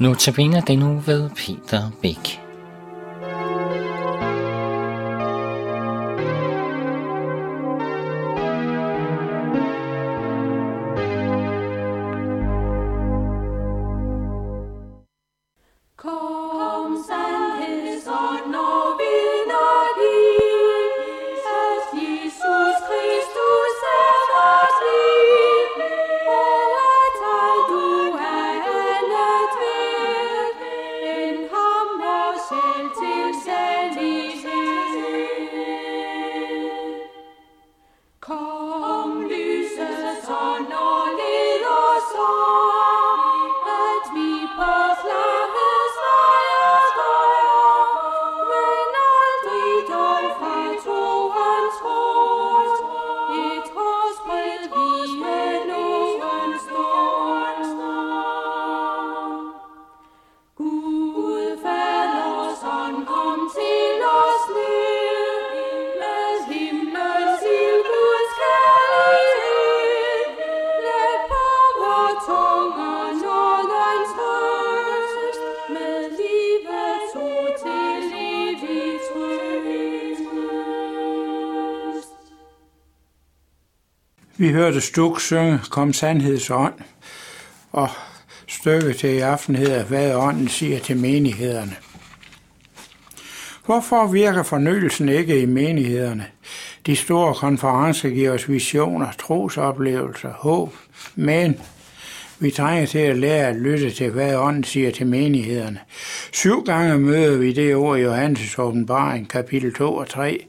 Nu tabiner den nu ved Peter Bæk. Vi hørte Stuk synge Kom sandhedsånd, og stykket til i aften hedder, hvad ånden siger til menighederne. Hvorfor virker fornyelsen ikke i menighederne? De store konferencer giver os visioner, trosoplevelser, håb, men vi trænger til at lære at lytte til, hvad ånden siger til menighederne. Syv gange møder vi det ord i Johannes åbenbaring, kapitel 2 og 3.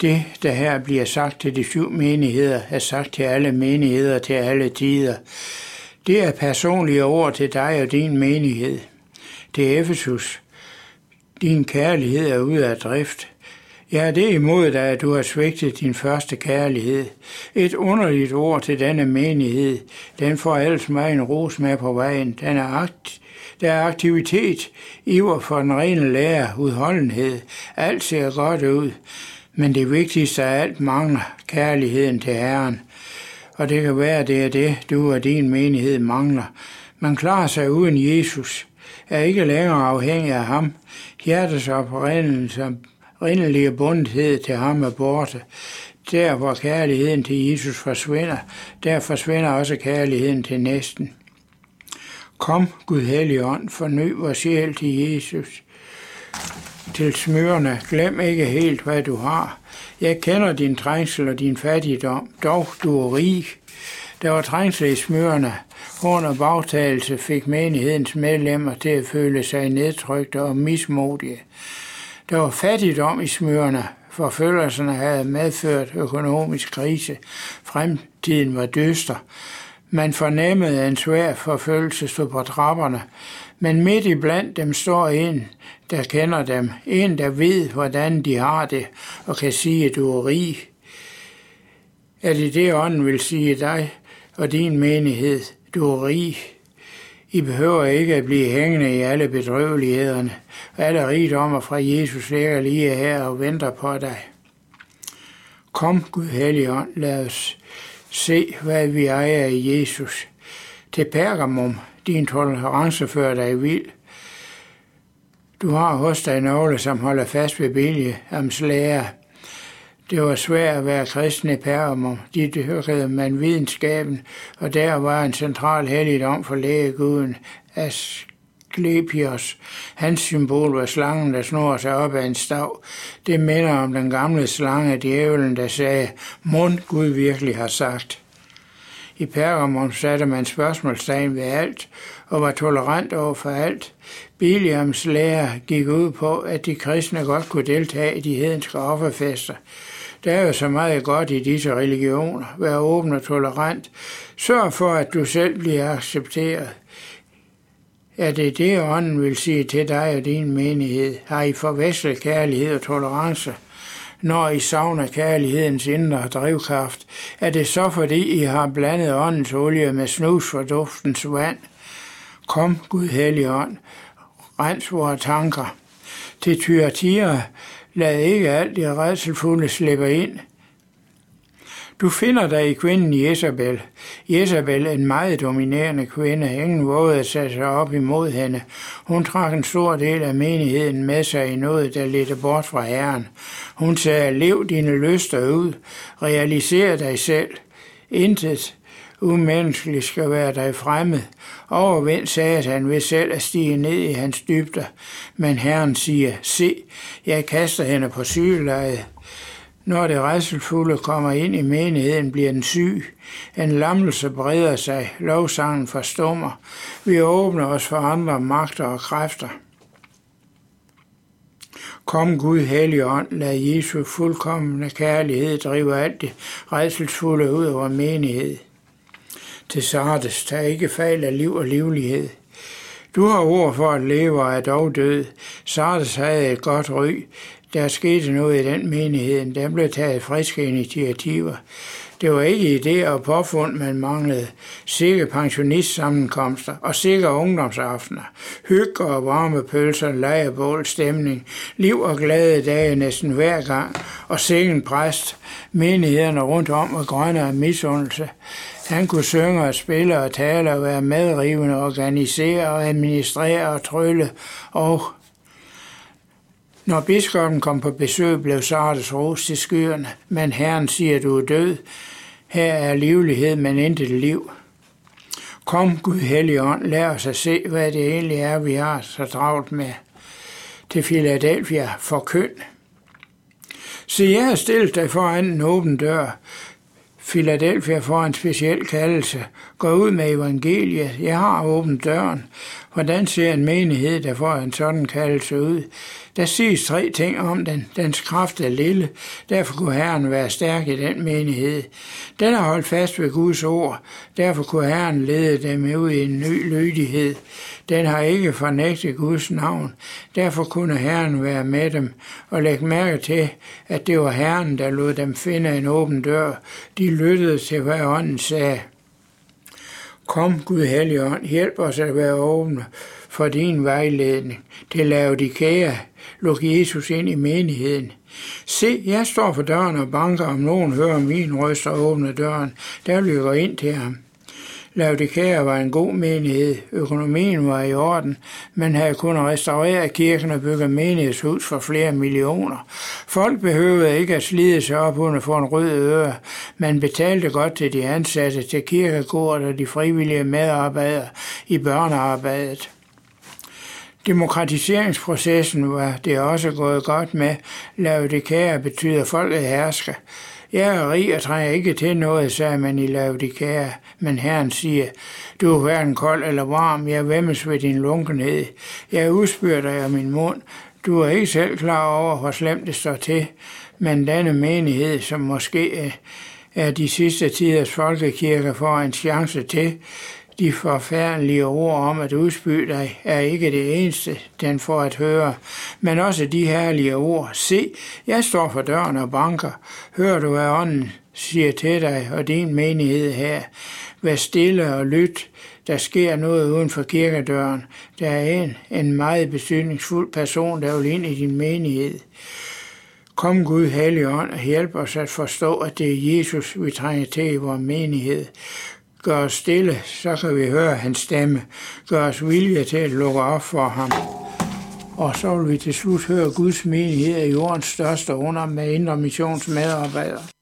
Det, der her bliver sagt til de syv menigheder, er sagt til alle menigheder til alle tider. Det er personlige ord til dig og din menighed. Det er Efesus. Din kærlighed er ude af drift. Ja, det er imod dig, at du har svigtet din første kærlighed. Et underligt ord til denne menighed. Den får ellers mig en ros med på vejen. Den er akt, der er aktivitet, iver for den rene lære, udholdenhed. Alt ser godt ud. Men det vigtigste af alt mangler kærligheden til Herren. Og det kan være, det er det, du og din menighed mangler. Man klarer sig uden Jesus, er ikke længere afhængig af ham. Hjertets oprindelige bundhed til ham er borte. Der, hvor kærligheden til Jesus forsvinder, der forsvinder også kærligheden til næsten. Kom, Gud Helligånd, forny vores sjæl til Jesus til smørene. Glem ikke helt, hvad du har. Jeg kender din trængsel og din fattigdom, dog du er rig. Der var trængsel i smørene. og bagtagelse fik menighedens medlemmer til at føle sig nedtrykte og mismodige. Der var fattigdom i smørene. Forfølgelserne havde medført økonomisk krise. Fremtiden var dyster. Man fornemmede en svær forfølgelse stod på trapperne, men midt i blandt dem står en, der kender dem. En, der ved, hvordan de har det, og kan sige, at du er rig. Er det det, ånden vil sige dig og din menighed? Du er rig. I behøver ikke at blive hængende i alle bedrøvelighederne. Alle rigdommer fra Jesus ligger lige her og venter på dig. Kom, Gud Helligånd, lad os se, hvad vi ejer i Jesus. Til Pergamum, din tolerance fører dig vild. Du har hos dig nogle, som holder fast ved Biliams lære. Det var svært at være kristne i Pergamum. De dyrkede man videnskaben, og der var en central helligdom for lægeguden Asklepios. Hans symbol var slangen, der snor sig op af en stav. Det minder om den gamle slange, djævelen, der sagde, mund Gud virkelig har sagt. I Pergamon satte man spørgsmålstegn ved alt og var tolerant over for alt. Biliams lære gik ud på, at de kristne godt kunne deltage i de hedenske offerfester. Der er jo så meget godt i disse religioner. Vær åben og tolerant. Sørg for, at du selv bliver accepteret. Er det det, ånden vil sige til dig og din menighed? Har I forvekslet kærlighed og tolerance? Når I savner kærlighedens indre drivkraft, er det så fordi I har blandet åndens olie med snus for duftens vand. Kom, Gud Helligånd, rens vores tanker. Til Thyatira, lad ikke alt det redselfulde slippe ind. Du finder dig i kvinden Jezabel. Jezabel en meget dominerende kvinde. Ingen vågede at sætte sig op imod hende. Hun trak en stor del af menigheden med sig i noget, der ledte bort fra Herren. Hun sagde, lev dine lyster ud. Realiser dig selv. Intet umenneskeligt skal være dig fremmed. Overvind satan ved selv at stige ned i hans dybder. Men Herren siger, se, jeg kaster hende på sygelejet. Når det rejselfulde kommer ind i menigheden, bliver den syg. En lammelse breder sig, lovsangen forstummer. Vi åbner os for andre magter og kræfter. Kom Gud, Hellige Ånd, lad Jesu fuldkommende kærlighed drive alt det redselsfulde ud over menighed. Til Sardes, tag ikke fejl af liv og livlighed. Du har ord for at leve og er dog død. Sardes havde et godt ry. Der skete noget i den menighed. Der blev taget friske initiativer. Det var ikke idéer og påfund, man manglede. Sikke pensionistsammenkomster og sikre ungdomsaftener. Hygge og varme pølser, lejebål, stemning. Liv og glade dage næsten hver gang. Og sengen præst. Menighederne rundt om og grønne af misundelse. Han kunne synge og spille og tale og være medrivende, organisere og administrere og trylle og når biskoppen kom på besøg, blev Sardes ros til skyerne, men Herren siger, du er død. Her er livlighed, men intet liv. Kom, Gud Hellige Ånd, lad os at se, hvad det egentlig er, vi har så travlt med. Til Philadelphia for køn. Så jeg har stillet dig foran en åben dør. Philadelphia får en speciel kaldelse. Gå ud med evangeliet. Jeg har åbent døren. Hvordan ser en menighed, der får en sådan kaldelse ud? Der siges tre ting om den. Dens kraft er lille. Derfor kunne Herren være stærk i den menighed. Den har holdt fast ved Guds ord. Derfor kunne Herren lede dem ud i en ny lydighed. Den har ikke fornægtet Guds navn. Derfor kunne Herren være med dem og lægge mærke til, at det var Herren, der lod dem finde en åben dør. De lyttede til, hvad ånden sagde. Kom, Gud Helligånd, hjælp os at være åbne for din vejledning. Til Laodikea, luk Jesus ind i menigheden. Se, jeg står for døren og banker, om nogen hører min røst og åbner døren. Der vil jeg gå ind til ham. Laodikea var en god menighed. Økonomien var i orden. Man havde kun restaureret kirken og bygget menighedshus for flere millioner. Folk behøvede ikke at slide sig op under for en rød øre. Man betalte godt til de ansatte, til kirkegården og de frivillige medarbejdere i børnearbejdet. Demokratiseringsprocessen var det også gået godt med. Laodikea betyder folket hersker. Jeg er rig og trænger ikke til noget, sagde man i Laodikea, men Herren siger, du er hverken kold eller varm, jeg vemmes ved din lunkenhed. Jeg udspyrer dig af min mund. Du er ikke selv klar over, hvor slemt det står til, men denne menighed, som måske er de sidste tiders folkekirke, får en chance til, de forfærdelige ord om at udspy dig er ikke det eneste, den får at høre, men også de herlige ord. Se, jeg står for døren og banker. Hører du, hvad ånden siger til dig og din menighed her. Vær stille og lyt. Der sker noget uden for kirkedøren. Der er en, en meget betydningsfuld person, der vil ind i din menighed. Kom Gud, Helligånd, og hjælp os at forstå, at det er Jesus, vi trænger til i vores menighed. Gør os stille, så kan vi høre hans stemme. Gør os vilje til at lukke op for ham. Og så vil vi til slut høre Guds menighed i jordens største under med Indre Missions medarbejdere.